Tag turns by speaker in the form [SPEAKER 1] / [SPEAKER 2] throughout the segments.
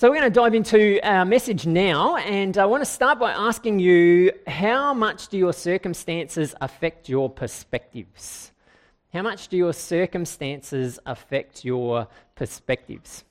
[SPEAKER 1] So, we're going to dive into our message now, and I want to start by asking you how much do your circumstances affect your perspectives? How much do your circumstances affect your perspectives?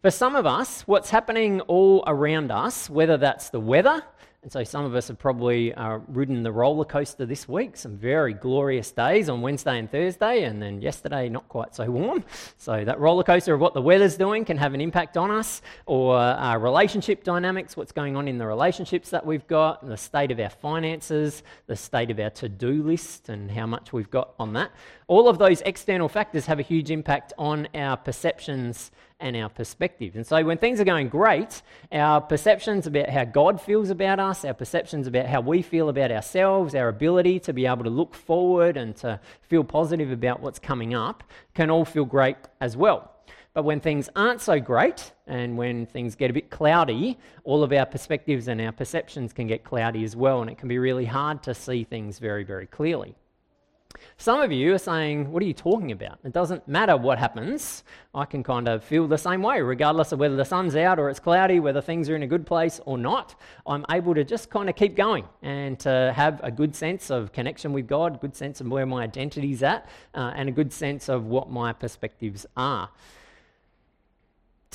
[SPEAKER 1] For some of us, what's happening all around us, whether that's the weather, and so some of us have probably uh, ridden the roller coaster this week. Some very glorious days on Wednesday and Thursday, and then yesterday not quite so warm. So that roller coaster of what the weather's doing can have an impact on us, or our relationship dynamics, what's going on in the relationships that we've got, the state of our finances, the state of our to-do list, and how much we've got on that. All of those external factors have a huge impact on our perceptions and our perspective. And so when things are going great, our perceptions about how God feels about us, our perceptions about how we feel about ourselves, our ability to be able to look forward and to feel positive about what's coming up can all feel great as well. But when things aren't so great and when things get a bit cloudy, all of our perspectives and our perceptions can get cloudy as well, and it can be really hard to see things very, very clearly. Some of you are saying, What are you talking about? It doesn't matter what happens. I can kind of feel the same way, regardless of whether the sun's out or it's cloudy, whether things are in a good place or not. I'm able to just kind of keep going and to have a good sense of connection with God, good sense of where my identity's at, uh, and a good sense of what my perspectives are.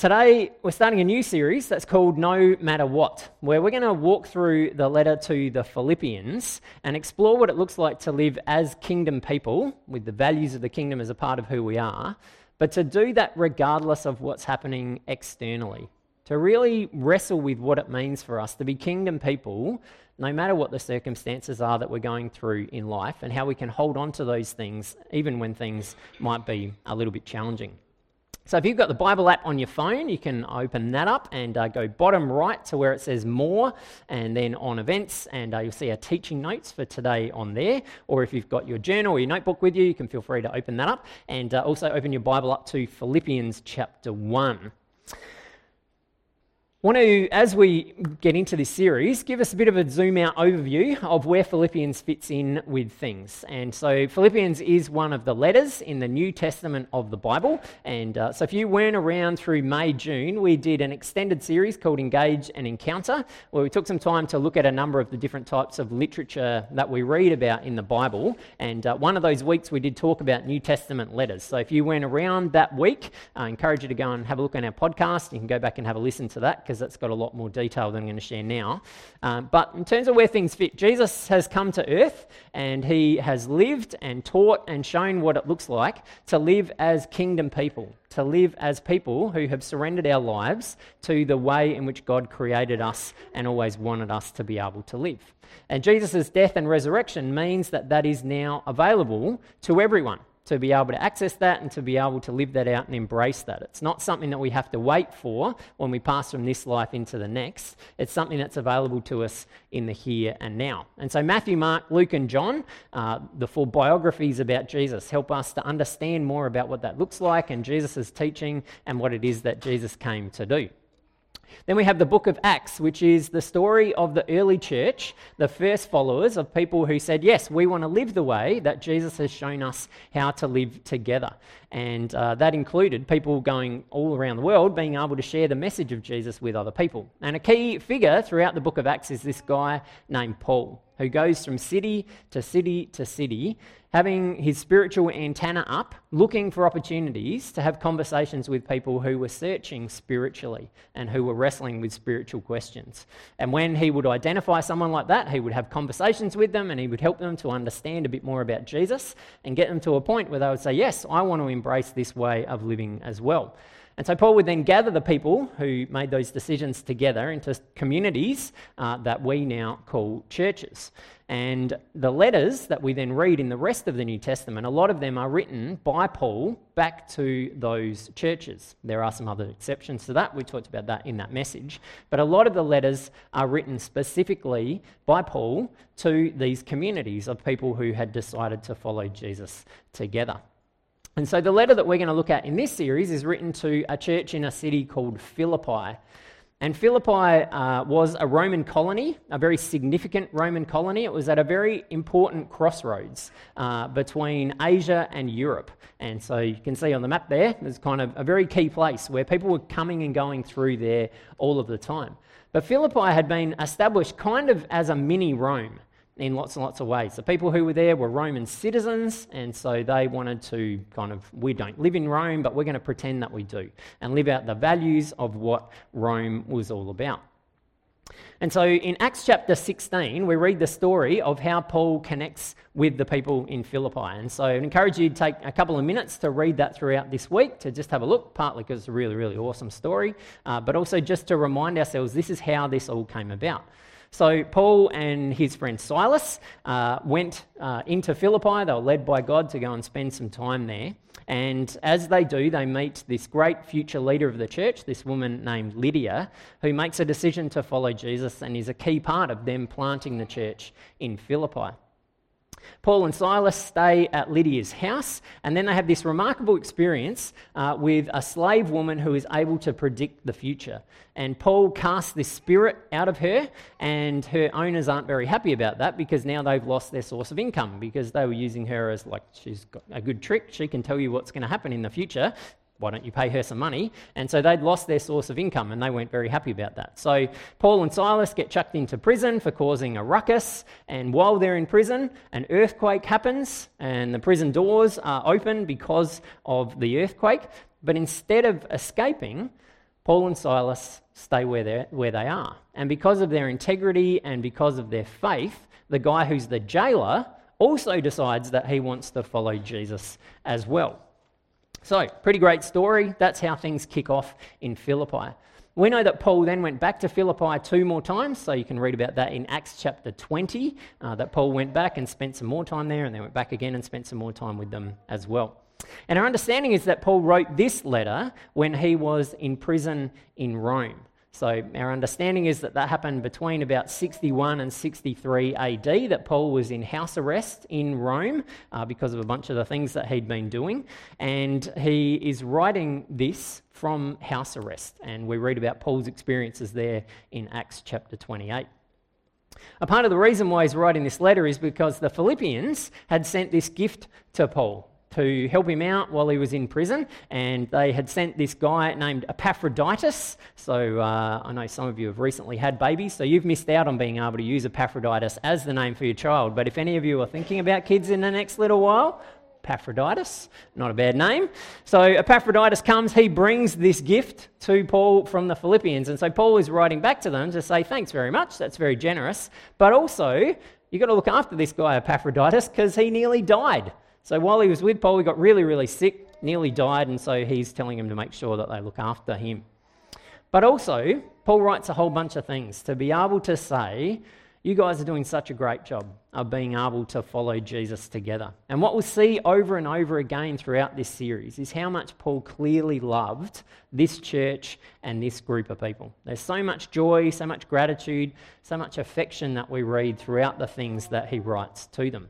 [SPEAKER 1] Today, we're starting a new series that's called No Matter What, where we're going to walk through the letter to the Philippians and explore what it looks like to live as kingdom people with the values of the kingdom as a part of who we are, but to do that regardless of what's happening externally. To really wrestle with what it means for us to be kingdom people, no matter what the circumstances are that we're going through in life, and how we can hold on to those things even when things might be a little bit challenging. So if you've got the Bible app on your phone, you can open that up and uh, go bottom right to where it says more, and then on events, and uh, you'll see our teaching notes for today on there. Or if you've got your journal or your notebook with you, you can feel free to open that up, and uh, also open your Bible up to Philippians chapter 1 want to, as we get into this series, give us a bit of a zoom out overview of where Philippians fits in with things. And so, Philippians is one of the letters in the New Testament of the Bible. And uh, so, if you weren't around through May, June, we did an extended series called Engage and Encounter, where we took some time to look at a number of the different types of literature that we read about in the Bible. And uh, one of those weeks, we did talk about New Testament letters. So, if you went around that week, I encourage you to go and have a look on our podcast. You can go back and have a listen to that because that's got a lot more detail than I'm going to share now. Um, but in terms of where things fit, Jesus has come to earth and he has lived and taught and shown what it looks like to live as kingdom people, to live as people who have surrendered our lives to the way in which God created us and always wanted us to be able to live. And Jesus' death and resurrection means that that is now available to everyone to be able to access that and to be able to live that out and embrace that. It's not something that we have to wait for when we pass from this life into the next. It's something that's available to us in the here and now. And so, Matthew, Mark, Luke, and John, uh, the four biographies about Jesus, help us to understand more about what that looks like and Jesus' teaching and what it is that Jesus came to do. Then we have the book of Acts, which is the story of the early church, the first followers of people who said, Yes, we want to live the way that Jesus has shown us how to live together. And uh, that included people going all around the world being able to share the message of Jesus with other people. And a key figure throughout the book of Acts is this guy named Paul, who goes from city to city to city having his spiritual antenna up, looking for opportunities to have conversations with people who were searching spiritually and who were wrestling with spiritual questions. And when he would identify someone like that, he would have conversations with them and he would help them to understand a bit more about Jesus and get them to a point where they would say, Yes, I want to embrace this way of living as well. And so Paul would then gather the people who made those decisions together into communities uh, that we now call churches. And the letters that we then read in the rest of the New Testament, a lot of them are written by Paul back to those churches. There are some other exceptions to that. We talked about that in that message. But a lot of the letters are written specifically by Paul to these communities of people who had decided to follow Jesus together. And so the letter that we're going to look at in this series is written to a church in a city called Philippi. And Philippi uh, was a Roman colony, a very significant Roman colony. It was at a very important crossroads uh, between Asia and Europe. And so you can see on the map there, there's kind of a very key place where people were coming and going through there all of the time. But Philippi had been established kind of as a mini Rome in lots and lots of ways. The people who were there were Roman citizens, and so they wanted to kind of, we don't live in Rome, but we're going to pretend that we do and live out the values of what Rome was all about. And so in Acts chapter 16, we read the story of how Paul connects with the people in Philippi. And so I encourage you to take a couple of minutes to read that throughout this week to just have a look, partly because it's a really, really awesome story, uh, but also just to remind ourselves this is how this all came about. So, Paul and his friend Silas uh, went uh, into Philippi. They were led by God to go and spend some time there. And as they do, they meet this great future leader of the church, this woman named Lydia, who makes a decision to follow Jesus and is a key part of them planting the church in Philippi. Paul and Silas stay at Lydia's house, and then they have this remarkable experience uh, with a slave woman who is able to predict the future. And Paul casts this spirit out of her, and her owners aren't very happy about that because now they've lost their source of income because they were using her as like she's got a good trick. She can tell you what's going to happen in the future why don't you pay her some money? And so they'd lost their source of income and they weren't very happy about that. So Paul and Silas get chucked into prison for causing a ruckus. And while they're in prison, an earthquake happens and the prison doors are open because of the earthquake. But instead of escaping, Paul and Silas stay where, where they are. And because of their integrity and because of their faith, the guy who's the jailer also decides that he wants to follow Jesus as well. So, pretty great story. That's how things kick off in Philippi. We know that Paul then went back to Philippi two more times, so you can read about that in Acts chapter 20. Uh, that Paul went back and spent some more time there, and then went back again and spent some more time with them as well. And our understanding is that Paul wrote this letter when he was in prison in Rome. So, our understanding is that that happened between about 61 and 63 AD, that Paul was in house arrest in Rome uh, because of a bunch of the things that he'd been doing. And he is writing this from house arrest. And we read about Paul's experiences there in Acts chapter 28. A part of the reason why he's writing this letter is because the Philippians had sent this gift to Paul to help him out while he was in prison. And they had sent this guy named Epaphroditus. So uh, I know some of you have recently had babies, so you've missed out on being able to use Epaphroditus as the name for your child. But if any of you are thinking about kids in the next little while, Epaphroditus, not a bad name. So Epaphroditus comes, he brings this gift to Paul from the Philippians. And so Paul is writing back to them to say, Thanks very much, that's very generous. But also, you've got to look after this guy, Epaphroditus, because he nearly died. So while he was with Paul, he got really, really sick, nearly died, and so he's telling him to make sure that they look after him. But also, Paul writes a whole bunch of things to be able to say, you guys are doing such a great job of being able to follow Jesus together. And what we'll see over and over again throughout this series is how much Paul clearly loved this church and this group of people. There's so much joy, so much gratitude, so much affection that we read throughout the things that he writes to them.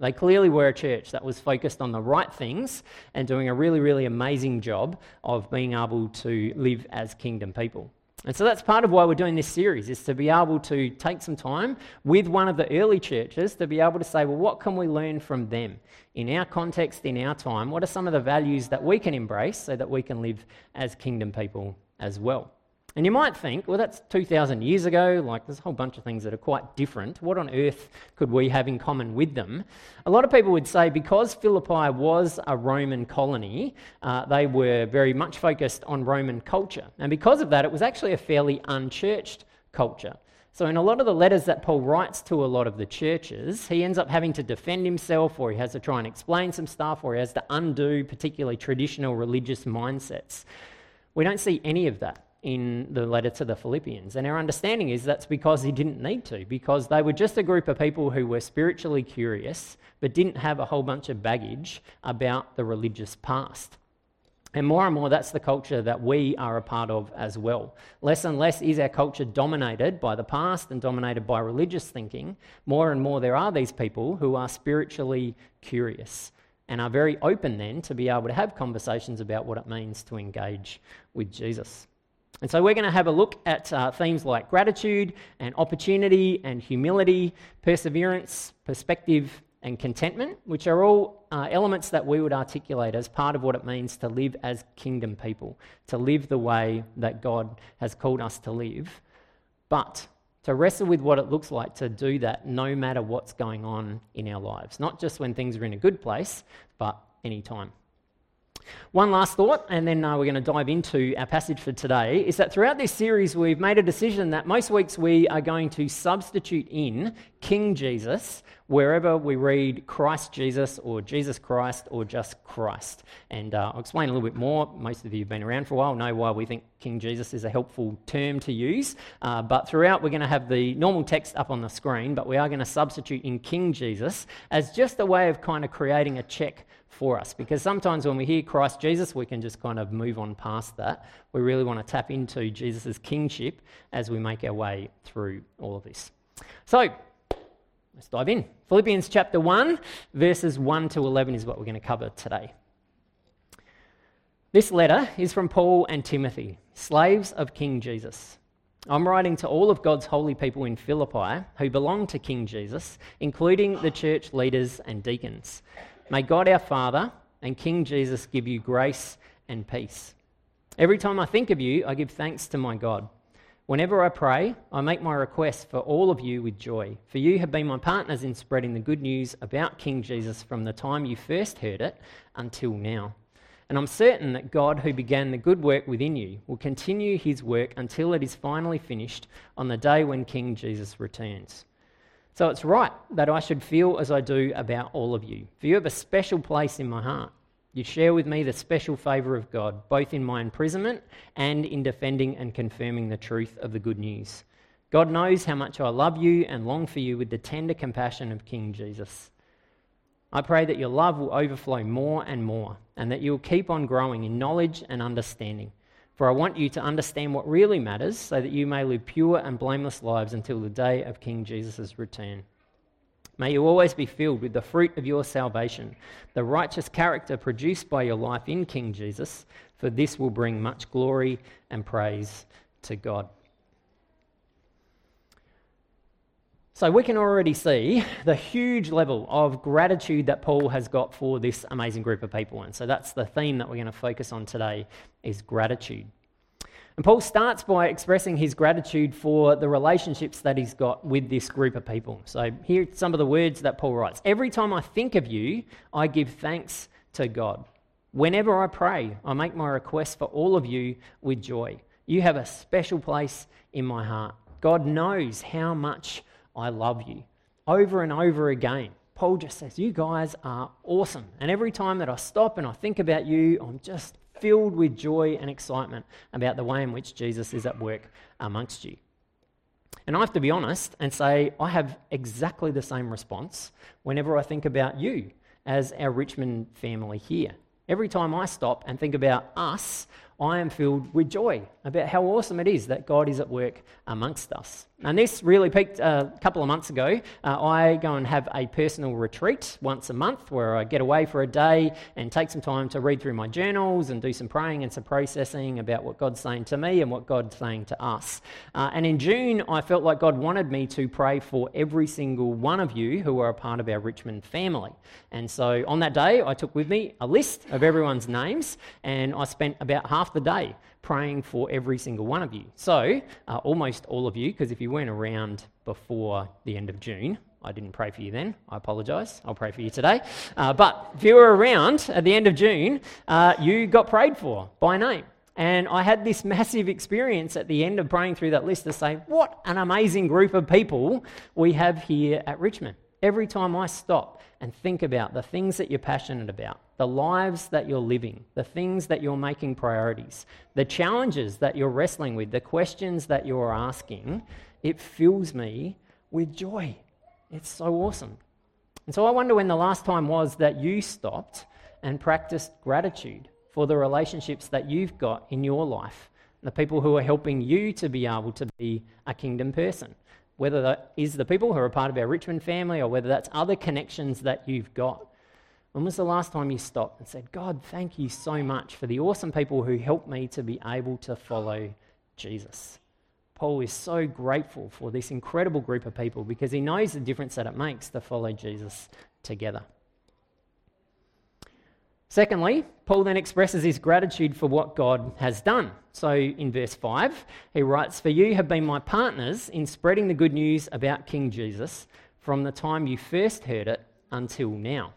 [SPEAKER 1] They clearly were a church that was focused on the right things and doing a really, really amazing job of being able to live as kingdom people. And so that's part of why we're doing this series, is to be able to take some time with one of the early churches to be able to say, well, what can we learn from them in our context, in our time? What are some of the values that we can embrace so that we can live as kingdom people as well? And you might think, well, that's 2,000 years ago, like there's a whole bunch of things that are quite different. What on earth could we have in common with them? A lot of people would say because Philippi was a Roman colony, uh, they were very much focused on Roman culture. And because of that, it was actually a fairly unchurched culture. So, in a lot of the letters that Paul writes to a lot of the churches, he ends up having to defend himself, or he has to try and explain some stuff, or he has to undo particularly traditional religious mindsets. We don't see any of that in the letter to the Philippians. And our understanding is that's because he didn't need to, because they were just a group of people who were spiritually curious but didn't have a whole bunch of baggage about the religious past. And more and more, that's the culture that we are a part of as well. Less and less is our culture dominated by the past and dominated by religious thinking. More and more, there are these people who are spiritually curious and are very open then to be able to have conversations about what it means to engage with Jesus. And so we're going to have a look at uh, themes like gratitude and opportunity and humility, perseverance, perspective, and contentment, which are all uh, elements that we would articulate as part of what it means to live as kingdom people, to live the way that God has called us to live, but to wrestle with what it looks like to do that no matter what's going on in our lives, not just when things are in a good place, but anytime. One last thought, and then uh, we're going to dive into our passage for today, is that throughout this series, we've made a decision that most weeks we are going to substitute in King Jesus wherever we read Christ Jesus or Jesus Christ or just Christ. And uh, I'll explain a little bit more. Most of you have been around for a while, know why we think King Jesus is a helpful term to use. Uh, but throughout, we're going to have the normal text up on the screen, but we are going to substitute in King Jesus as just a way of kind of creating a check for us. Because sometimes when we hear Christ Jesus, we can just kind of move on past that. We really want to tap into Jesus' kingship as we make our way through all of this. So, let's dive in. Philippians chapter 1, verses 1 to 11 is what we're going to cover today. This letter is from Paul and Timothy, slaves of King Jesus. I'm writing to all of God's holy people in Philippi who belong to King Jesus, including the church leaders and deacons. May God our Father and King Jesus give you grace and peace. Every time I think of you, I give thanks to my God. Whenever I pray, I make my request for all of you with joy, for you have been my partners in spreading the good news about King Jesus from the time you first heard it until now. And I'm certain that God, who began the good work within you, will continue his work until it is finally finished on the day when King Jesus returns. So it's right that I should feel as I do about all of you, for you have a special place in my heart. You share with me the special favour of God, both in my imprisonment and in defending and confirming the truth of the good news. God knows how much I love you and long for you with the tender compassion of King Jesus. I pray that your love will overflow more and more, and that you will keep on growing in knowledge and understanding for I want you to understand what really matters so that you may live pure and blameless lives until the day of King Jesus' return. May you always be filled with the fruit of your salvation, the righteous character produced by your life in King Jesus, for this will bring much glory and praise to God. So we can already see the huge level of gratitude that Paul has got for this amazing group of people. And so that's the theme that we're going to focus on today is gratitude. And Paul starts by expressing his gratitude for the relationships that he's got with this group of people. So here are some of the words that Paul writes. Every time I think of you, I give thanks to God. Whenever I pray, I make my request for all of you with joy. You have a special place in my heart. God knows how much I love you. Over and over again, Paul just says, You guys are awesome. And every time that I stop and I think about you, I'm just filled with joy and excitement about the way in which Jesus is at work amongst you. And I have to be honest and say, I have exactly the same response whenever I think about you as our Richmond family here. Every time I stop and think about us, I am filled with joy about how awesome it is that God is at work amongst us. And this really peaked a couple of months ago. Uh, I go and have a personal retreat once a month where I get away for a day and take some time to read through my journals and do some praying and some processing about what God's saying to me and what God's saying to us. Uh, and in June, I felt like God wanted me to pray for every single one of you who are a part of our Richmond family. And so on that day, I took with me a list of everyone's names and I spent about half the day praying for every single one of you. So, uh, almost all of you, because if you weren't around before the end of June, I didn't pray for you then. I apologise. I'll pray for you today. Uh, but if you were around at the end of June, uh, you got prayed for by name. And I had this massive experience at the end of praying through that list to say, what an amazing group of people we have here at Richmond. Every time I stop and think about the things that you're passionate about, the lives that you're living, the things that you're making priorities, the challenges that you're wrestling with, the questions that you're asking, it fills me with joy. It's so awesome. And so I wonder when the last time was that you stopped and practiced gratitude for the relationships that you've got in your life, the people who are helping you to be able to be a kingdom person. Whether that is the people who are part of our Richmond family or whether that's other connections that you've got. When was the last time you stopped and said, God, thank you so much for the awesome people who helped me to be able to follow Jesus. Paul is so grateful for this incredible group of people because he knows the difference that it makes to follow Jesus together. Secondly, Paul then expresses his gratitude for what God has done. So in verse 5, he writes, For you have been my partners in spreading the good news about King Jesus from the time you first heard it until now.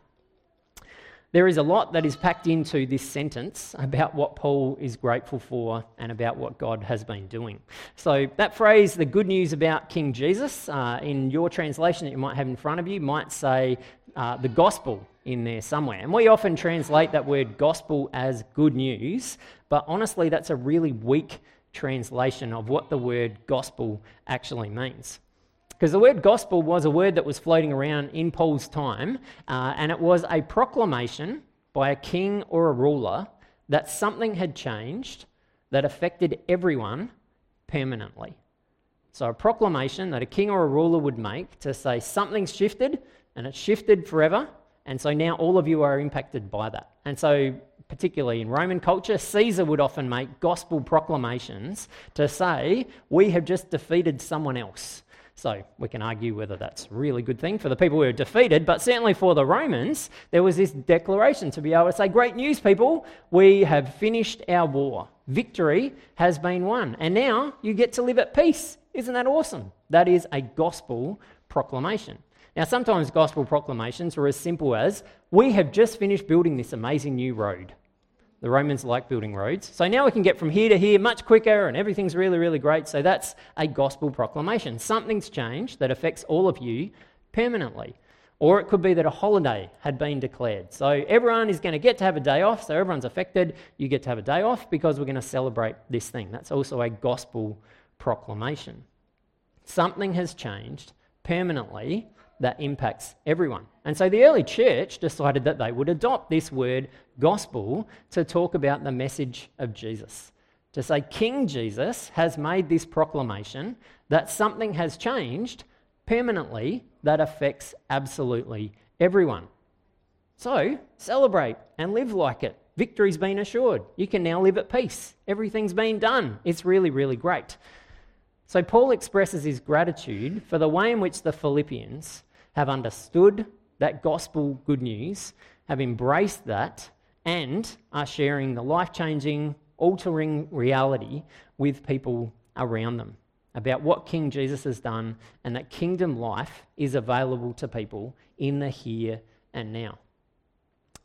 [SPEAKER 1] There is a lot that is packed into this sentence about what Paul is grateful for and about what God has been doing. So, that phrase, the good news about King Jesus, uh, in your translation that you might have in front of you, might say uh, the gospel in there somewhere. And we often translate that word gospel as good news, but honestly, that's a really weak translation of what the word gospel actually means. Because the word gospel was a word that was floating around in Paul's time, uh, and it was a proclamation by a king or a ruler that something had changed that affected everyone permanently. So, a proclamation that a king or a ruler would make to say something's shifted and it's shifted forever, and so now all of you are impacted by that. And so, particularly in Roman culture, Caesar would often make gospel proclamations to say, We have just defeated someone else. So we can argue whether that's a really good thing for the people who are defeated, but certainly for the Romans, there was this declaration to be able to say, Great news, people, we have finished our war. Victory has been won, and now you get to live at peace. Isn't that awesome? That is a gospel proclamation. Now, sometimes gospel proclamations are as simple as, We have just finished building this amazing new road. The Romans like building roads. So now we can get from here to here much quicker and everything's really, really great. So that's a gospel proclamation. Something's changed that affects all of you permanently. Or it could be that a holiday had been declared. So everyone is going to get to have a day off. So everyone's affected. You get to have a day off because we're going to celebrate this thing. That's also a gospel proclamation. Something has changed permanently that impacts everyone. And so the early church decided that they would adopt this word gospel to talk about the message of Jesus. To say King Jesus has made this proclamation that something has changed permanently that affects absolutely everyone. So celebrate and live like it. Victory's been assured. You can now live at peace. Everything's been done. It's really, really great. So Paul expresses his gratitude for the way in which the Philippians have understood that gospel good news, have embraced that, and are sharing the life changing, altering reality with people around them about what King Jesus has done and that kingdom life is available to people in the here and now.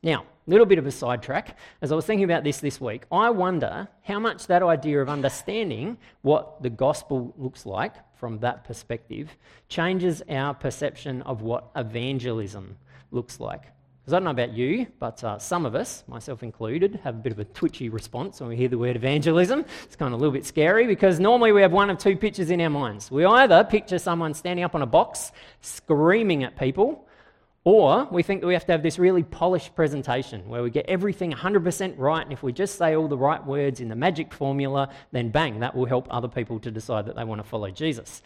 [SPEAKER 1] Now, little bit of a sidetrack. As I was thinking about this this week, I wonder how much that idea of understanding what the gospel looks like from that perspective changes our perception of what evangelism looks like. Because I don't know about you, but uh, some of us, myself included, have a bit of a twitchy response when we hear the word evangelism. It's kind of a little bit scary because normally we have one of two pictures in our minds. We either picture someone standing up on a box screaming at people or we think that we have to have this really polished presentation where we get everything 100% right, and if we just say all the right words in the magic formula, then bang, that will help other people to decide that they want to follow Jesus.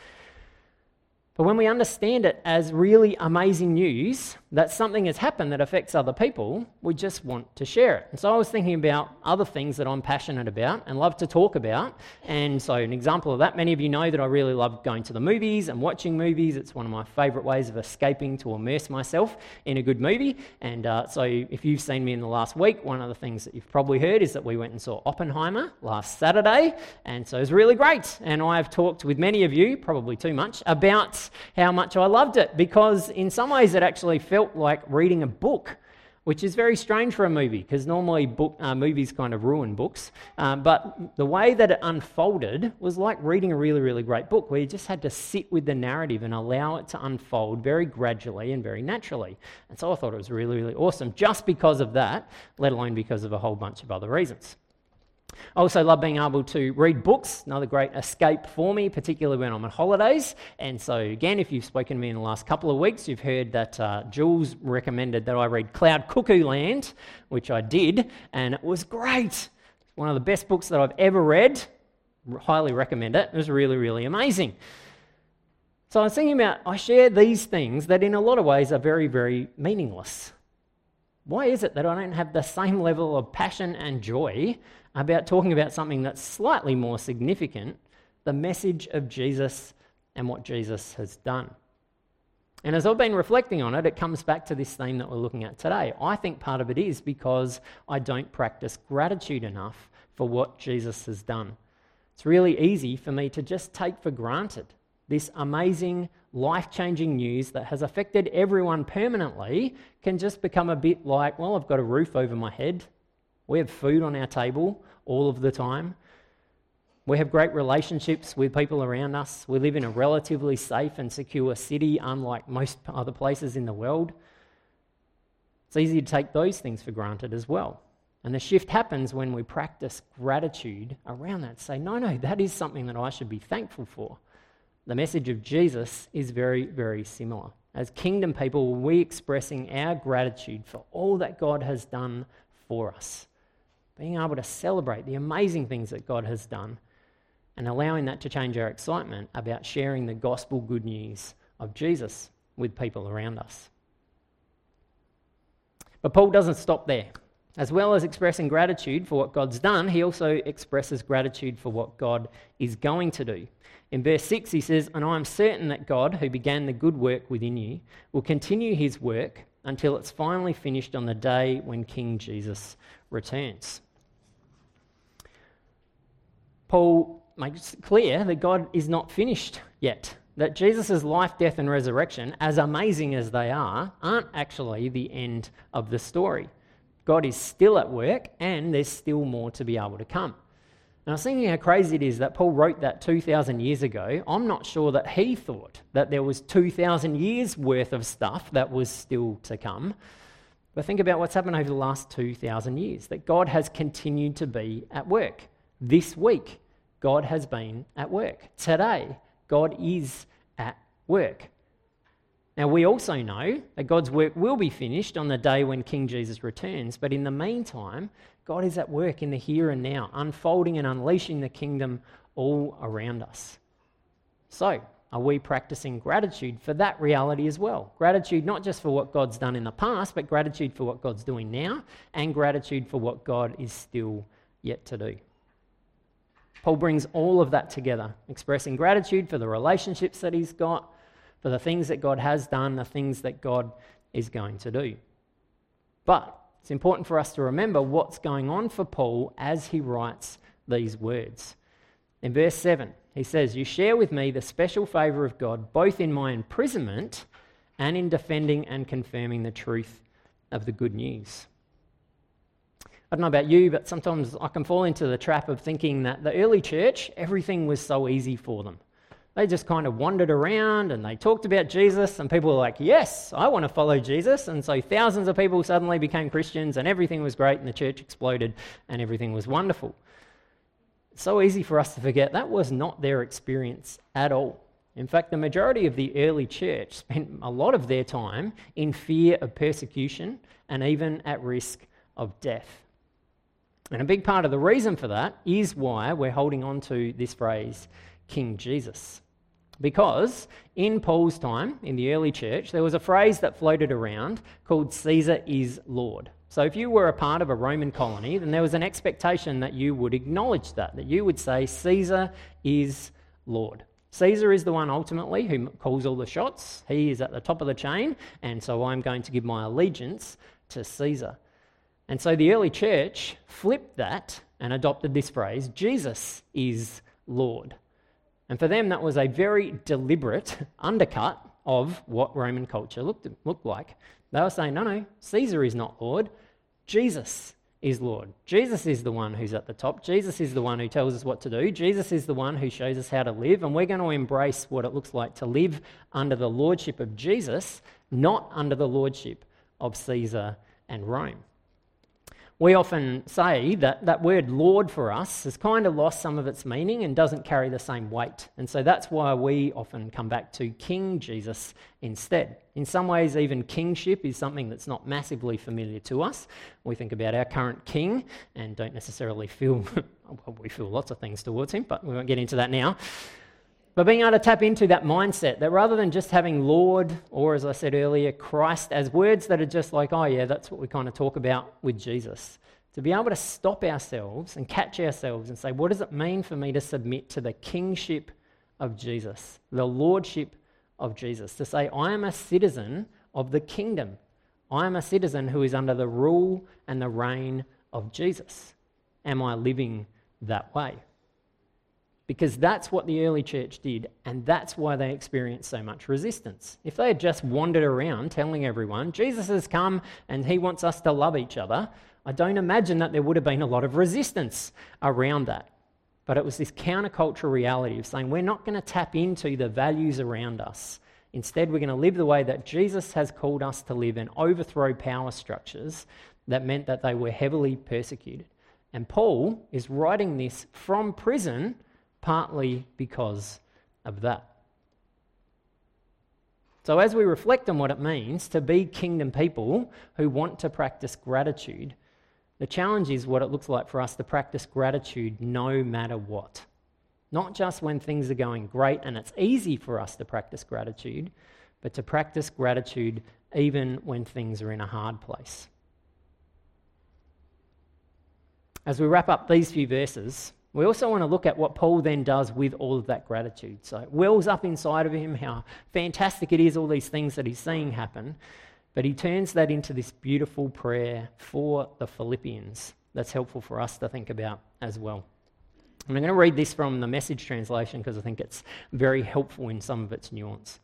[SPEAKER 1] But when we understand it as really amazing news that something has happened that affects other people, we just want to share it. And so I was thinking about other things that I'm passionate about and love to talk about. And so, an example of that, many of you know that I really love going to the movies and watching movies. It's one of my favourite ways of escaping to immerse myself in a good movie. And uh, so, if you've seen me in the last week, one of the things that you've probably heard is that we went and saw Oppenheimer last Saturday. And so, it was really great. And I've talked with many of you, probably too much, about how much I loved it because, in some ways, it actually felt like reading a book, which is very strange for a movie because normally book, uh, movies kind of ruin books. Um, but the way that it unfolded was like reading a really, really great book where you just had to sit with the narrative and allow it to unfold very gradually and very naturally. And so I thought it was really, really awesome just because of that, let alone because of a whole bunch of other reasons. I also love being able to read books, another great escape for me, particularly when I'm on holidays. And so, again, if you've spoken to me in the last couple of weeks, you've heard that uh, Jules recommended that I read Cloud Cuckoo Land, which I did, and it was great. One of the best books that I've ever read. Highly recommend it. It was really, really amazing. So I was thinking about, I share these things that in a lot of ways are very, very meaningless. Why is it that I don't have the same level of passion and joy about talking about something that's slightly more significant the message of Jesus and what Jesus has done? And as I've been reflecting on it, it comes back to this theme that we're looking at today. I think part of it is because I don't practice gratitude enough for what Jesus has done. It's really easy for me to just take for granted this amazing, life changing news that has affected everyone permanently can just become a bit like, well, I've got a roof over my head. We have food on our table all of the time. We have great relationships with people around us. We live in a relatively safe and secure city, unlike most other places in the world. It's easy to take those things for granted as well. And the shift happens when we practice gratitude around that. Say, no, no, that is something that I should be thankful for. The message of Jesus is very, very similar. As kingdom people, we expressing our gratitude for all that God has done for us. Being able to celebrate the amazing things that God has done and allowing that to change our excitement about sharing the gospel good news of Jesus with people around us. But Paul doesn't stop there. As well as expressing gratitude for what God's done, he also expresses gratitude for what God is going to do. In verse 6, he says, And I am certain that God, who began the good work within you, will continue his work until it's finally finished on the day when King Jesus returns. Paul makes clear that God is not finished yet. That Jesus' life, death, and resurrection, as amazing as they are, aren't actually the end of the story. God is still at work and there's still more to be able to come. And I was thinking how crazy it is that Paul wrote that 2,000 years ago. I'm not sure that he thought that there was 2,000 years worth of stuff that was still to come. But think about what's happened over the last 2,000 years that God has continued to be at work. This week, God has been at work. Today, God is at work. Now, we also know that God's work will be finished on the day when King Jesus returns, but in the meantime, God is at work in the here and now, unfolding and unleashing the kingdom all around us. So, are we practicing gratitude for that reality as well? Gratitude not just for what God's done in the past, but gratitude for what God's doing now, and gratitude for what God is still yet to do. Paul brings all of that together, expressing gratitude for the relationships that he's got, for the things that God has done, the things that God is going to do. But it's important for us to remember what's going on for Paul as he writes these words. In verse 7, he says, You share with me the special favour of God, both in my imprisonment and in defending and confirming the truth of the good news. I don't know about you, but sometimes I can fall into the trap of thinking that the early church, everything was so easy for them. They just kind of wandered around and they talked about Jesus, and people were like, Yes, I want to follow Jesus. And so thousands of people suddenly became Christians, and everything was great, and the church exploded, and everything was wonderful. It's so easy for us to forget that was not their experience at all. In fact, the majority of the early church spent a lot of their time in fear of persecution and even at risk of death. And a big part of the reason for that is why we're holding on to this phrase, King Jesus. Because in Paul's time, in the early church, there was a phrase that floated around called Caesar is Lord. So if you were a part of a Roman colony, then there was an expectation that you would acknowledge that, that you would say, Caesar is Lord. Caesar is the one ultimately who calls all the shots. He is at the top of the chain, and so I'm going to give my allegiance to Caesar. And so the early church flipped that and adopted this phrase Jesus is Lord. And for them, that was a very deliberate undercut of what Roman culture looked, looked like. They were saying, no, no, Caesar is not Lord, Jesus is Lord. Jesus is the one who's at the top. Jesus is the one who tells us what to do. Jesus is the one who shows us how to live. And we're going to embrace what it looks like to live under the lordship of Jesus, not under the lordship of Caesar and Rome we often say that that word Lord for us has kind of lost some of its meaning and doesn't carry the same weight. And so that's why we often come back to King Jesus instead. In some ways, even kingship is something that's not massively familiar to us. We think about our current king and don't necessarily feel, well, we feel lots of things towards him, but we won't get into that now. But being able to tap into that mindset that rather than just having Lord, or as I said earlier, Christ as words that are just like, oh yeah, that's what we kind of talk about with Jesus, to be able to stop ourselves and catch ourselves and say, what does it mean for me to submit to the kingship of Jesus, the lordship of Jesus? To say, I am a citizen of the kingdom. I am a citizen who is under the rule and the reign of Jesus. Am I living that way? Because that's what the early church did, and that's why they experienced so much resistance. If they had just wandered around telling everyone, Jesus has come and he wants us to love each other, I don't imagine that there would have been a lot of resistance around that. But it was this countercultural reality of saying, we're not going to tap into the values around us. Instead, we're going to live the way that Jesus has called us to live and overthrow power structures that meant that they were heavily persecuted. And Paul is writing this from prison partly because of that. So, as we reflect on what it means to be kingdom people who want to practice gratitude, the challenge is what it looks like for us to practice gratitude no matter what. Not just when things are going great and it's easy for us to practice gratitude, but to practice gratitude even when things are in a hard place. As we wrap up these few verses, we also want to look at what Paul then does with all of that gratitude. So it wells up inside of him how fantastic it is, all these things that he's seeing happen. But he turns that into this beautiful prayer for the Philippians that's helpful for us to think about as well. And I'm going to read this from the message translation because I think it's very helpful in some of its nuance.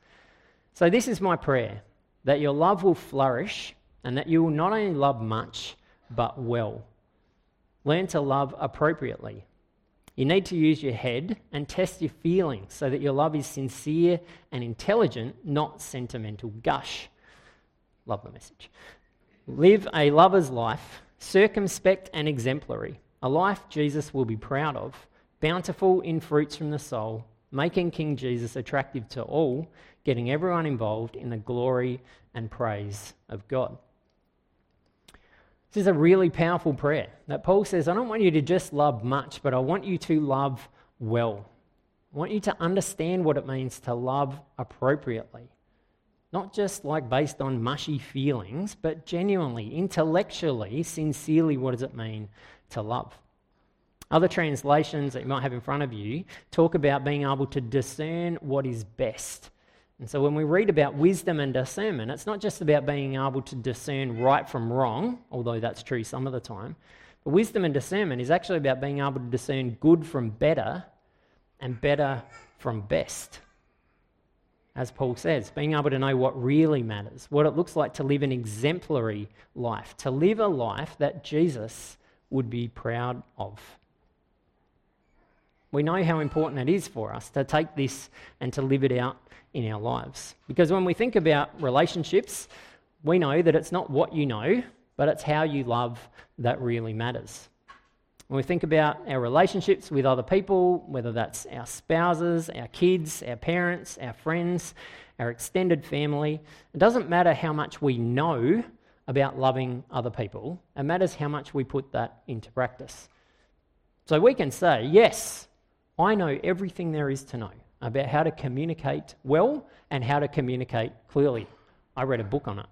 [SPEAKER 1] So, this is my prayer that your love will flourish and that you will not only love much, but well. Learn to love appropriately you need to use your head and test your feelings so that your love is sincere and intelligent, not sentimental gush. Love the message. Live a lover's life, circumspect and exemplary, a life Jesus will be proud of, bountiful in fruits from the soul, making King Jesus attractive to all, getting everyone involved in the glory and praise of God. This is a really powerful prayer that Paul says, I don't want you to just love much, but I want you to love well. I want you to understand what it means to love appropriately. Not just like based on mushy feelings, but genuinely, intellectually, sincerely, what does it mean to love? Other translations that you might have in front of you talk about being able to discern what is best and so when we read about wisdom and discernment, it's not just about being able to discern right from wrong, although that's true some of the time. But wisdom and discernment is actually about being able to discern good from better and better from best. As Paul says, being able to know what really matters, what it looks like to live an exemplary life, to live a life that Jesus would be proud of. We know how important it is for us to take this and to live it out in our lives. Because when we think about relationships, we know that it's not what you know, but it's how you love that really matters. When we think about our relationships with other people, whether that's our spouses, our kids, our parents, our friends, our extended family, it doesn't matter how much we know about loving other people, it matters how much we put that into practice. So we can say, yes, I know everything there is to know about how to communicate well and how to communicate clearly. I read a book on it.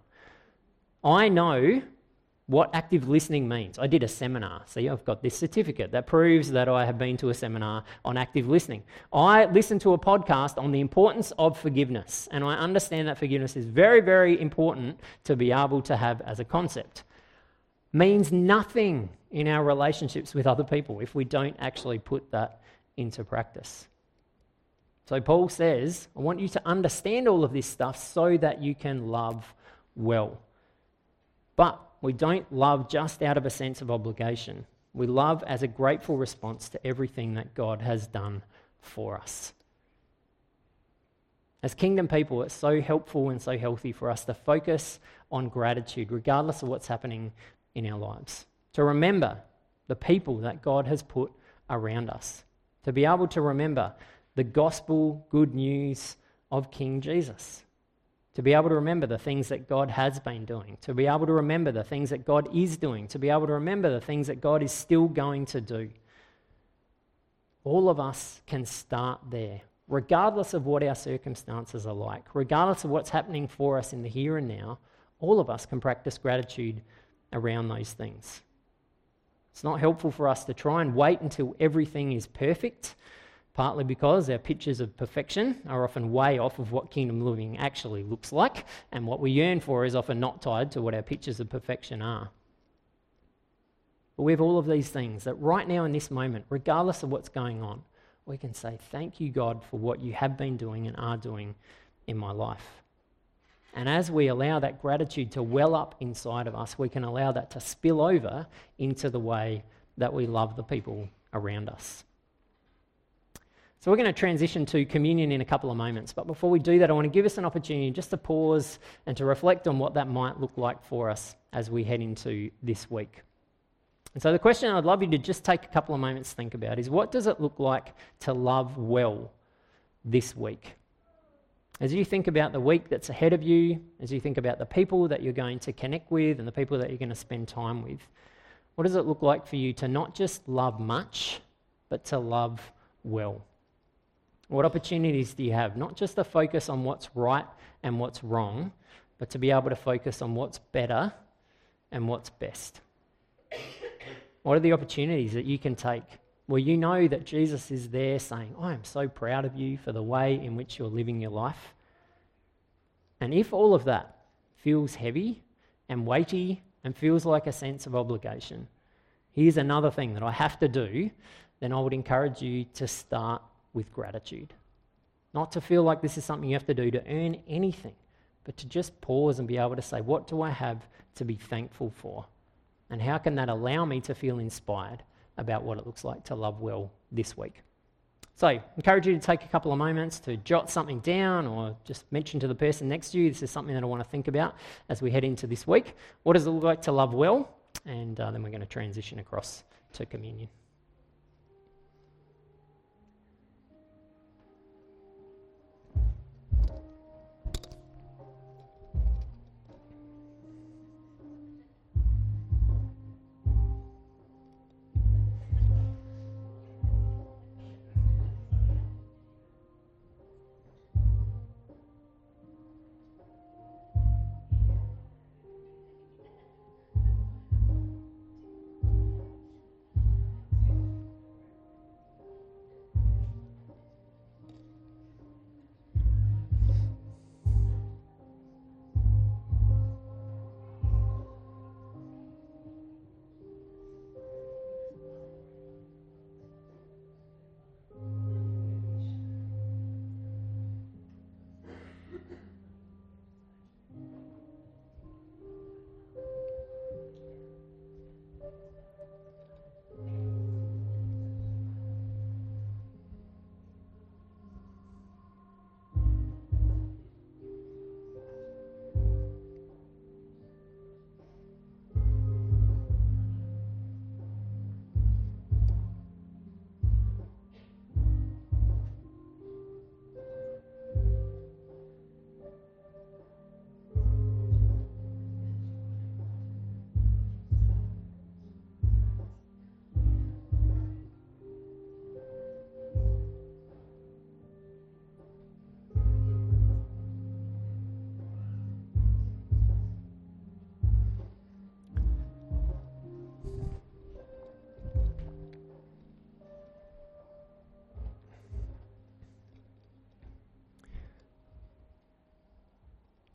[SPEAKER 1] I know what active listening means. I did a seminar. See, I've got this certificate that proves that I have been to a seminar on active listening. I listened to a podcast on the importance of forgiveness, and I understand that forgiveness is very, very important to be able to have as a concept. Means nothing in our relationships with other people if we don't actually put that into practice. So Paul says, I want you to understand all of this stuff so that you can love well. But we don't love just out of a sense of obligation. We love as a grateful response to everything that God has done for us. As kingdom people, it's so helpful and so healthy for us to focus on gratitude, regardless of what's happening in our lives. To remember the people that God has put around us. To be able to remember the gospel good news of King Jesus. To be able to remember the things that God has been doing, to be able to remember the things that God is doing, to be able to remember the things that God is still going to do. All of us can start there regardless of what our circumstances are like, regardless of what's happening for us in the here and now, all of us can practice gratitude around those things. It's not helpful for us to try and wait until everything is perfect, partly because our pictures of perfection are often way off of what kingdom living actually looks like, and what we yearn for is often not tied to what our pictures of perfection are. But we have all of these things that right now in this moment, regardless of what's going on, we can say, Thank you, God, for what you have been doing and are doing in my life. And as we allow that gratitude to well up inside of us, we can allow that to spill over into the way that we love the people around us. So we're going to transition to communion in a couple of moments. But before we do that, I want to give us an opportunity just to pause and to reflect on what that might look like for us as we head into this week. And so the question I'd love you to just take a couple of moments to think about is what does it look like to love well this week? As you think about the week that's ahead of you, as you think about the people that you're going to connect with and the people that you're going to spend time with, what does it look like for you to not just love much, but to love well? What opportunities do you have? Not just to focus on what's right and what's wrong, but to be able to focus on what's better and what's best. What are the opportunities that you can take well, you know that Jesus is there saying, I am so proud of you for the way in which you're living your life. And if all of that feels heavy and weighty and feels like a sense of obligation, here's another thing that I have to do, then I would encourage you to start with gratitude. Not to feel like this is something you have to do to earn anything, but to just pause and be able to say, What do I have to be thankful for? And how can that allow me to feel inspired? about what it looks like to love well this week. So, I encourage you to take a couple of moments to jot something down or just mention to the person next to you this is something that I want to think about as we head into this week. What does it look like to love well? And uh, then we're going to transition across to communion.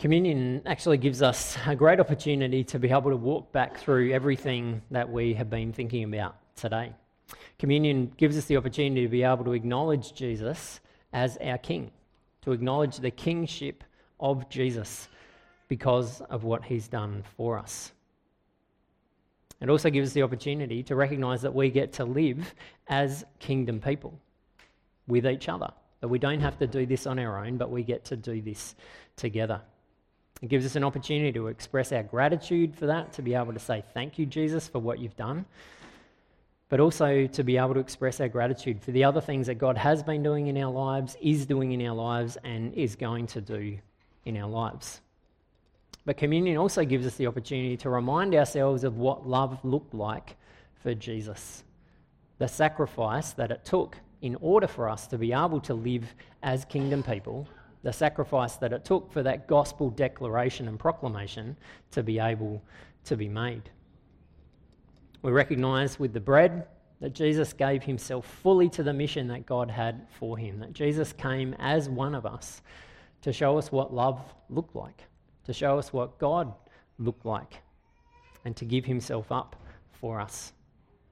[SPEAKER 1] Communion actually gives us a great opportunity to be able to walk back through everything that we have been thinking about today. Communion gives us the opportunity to be able to acknowledge Jesus as our King, to acknowledge the kingship of Jesus because of what he's done for us. It also gives us the opportunity to recognize that we get to live as kingdom people with each other. That we don't have to do this on our own, but we get to do this together. It gives us an opportunity to express our gratitude for that, to be able to say, Thank you, Jesus, for what you've done. But also to be able to express our gratitude for the other things that God has been doing in our lives, is doing in our lives, and is going to do in our lives. But communion also gives us the opportunity to remind ourselves of what love looked like for Jesus, the sacrifice that it took in order for us to be able to live as kingdom people, the sacrifice that it took for that gospel declaration and proclamation to be able to be made. We recognize with the bread that Jesus gave himself fully to the mission that God had for him, that Jesus came as one of us to show us what love looked like, to show us what God looked like, and to give himself up for us.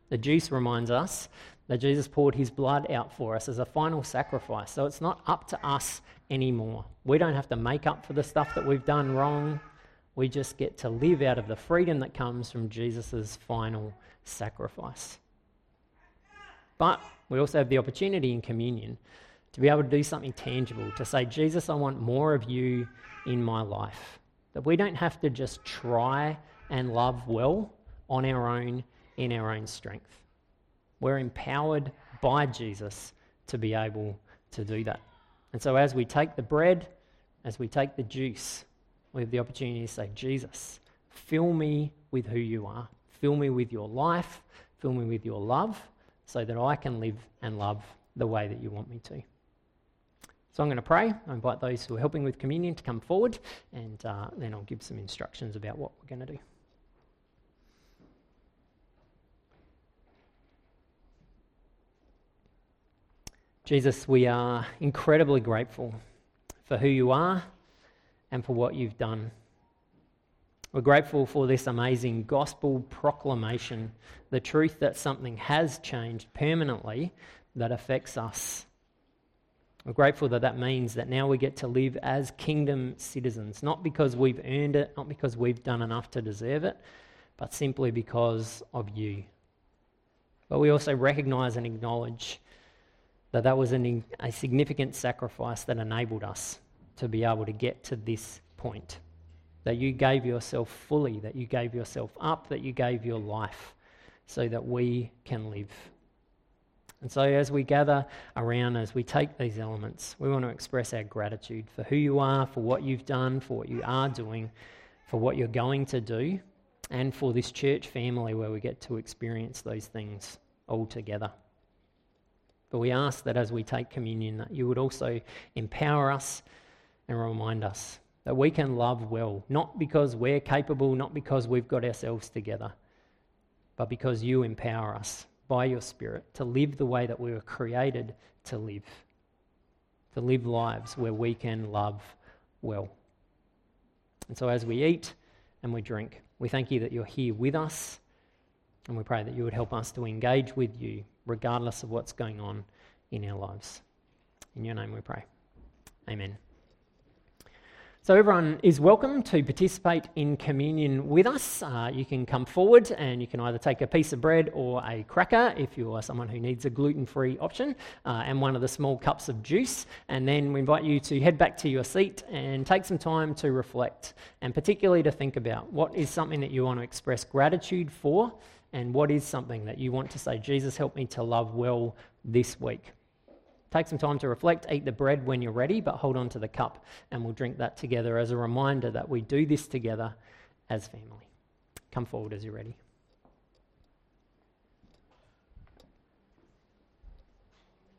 [SPEAKER 1] The juice reminds us that Jesus poured his blood out for us as a final sacrifice. So it's not up to us anymore. We don't have to make up for the stuff that we've done wrong. We just get to live out of the freedom that comes from Jesus' final sacrifice. But we also have the opportunity in communion to be able to do something tangible, to say, Jesus, I want more of you in my life. That we don't have to just try and love well on our own in our own strength. We're empowered by Jesus to be able to do that. And so, as we take the bread, as we take the juice, we have the opportunity to say, Jesus, fill me with who you are. Fill me with your life. Fill me with your love so that I can live and love the way that you want me to. So I'm going to pray. I invite those who are helping with communion to come forward, and uh, then I'll give some instructions about what we're going to do. Jesus, we are incredibly grateful for who you are and for what you've done. We're grateful for this amazing gospel proclamation, the truth that something has changed permanently that affects us. We're grateful that that means that now we get to live as kingdom citizens, not because we've earned it, not because we've done enough to deserve it, but simply because of you. But we also recognize and acknowledge that that was an, a significant sacrifice that enabled us to be able to get to this point. That you gave yourself fully, that you gave yourself up, that you gave your life so that we can live. And so, as we gather around, as we take these elements, we want to express our gratitude for who you are, for what you've done, for what you are doing, for what you're going to do, and for this church family where we get to experience those things all together. But we ask that as we take communion, that you would also empower us and remind us that we can love well, not because we're capable, not because we've got ourselves together, but because you empower us by your Spirit to live the way that we were created to live, to live lives where we can love well. And so as we eat and we drink, we thank you that you're here with us, and we pray that you would help us to engage with you regardless of what's going on in our lives. In your name we pray. Amen. So, everyone is welcome to participate in communion with us. Uh, you can come forward and you can either take a piece of bread or a cracker if you are someone who needs a gluten free option, uh, and one of the small cups of juice. And then we invite you to head back to your seat and take some time to reflect, and particularly to think about what is something that you want to express gratitude for and what is something that you want to say, Jesus, help me to love well this week. Take some time to reflect, eat the bread when you're ready, but hold on to the cup and we'll drink that together as a reminder that we do this together as family. Come forward as you're ready.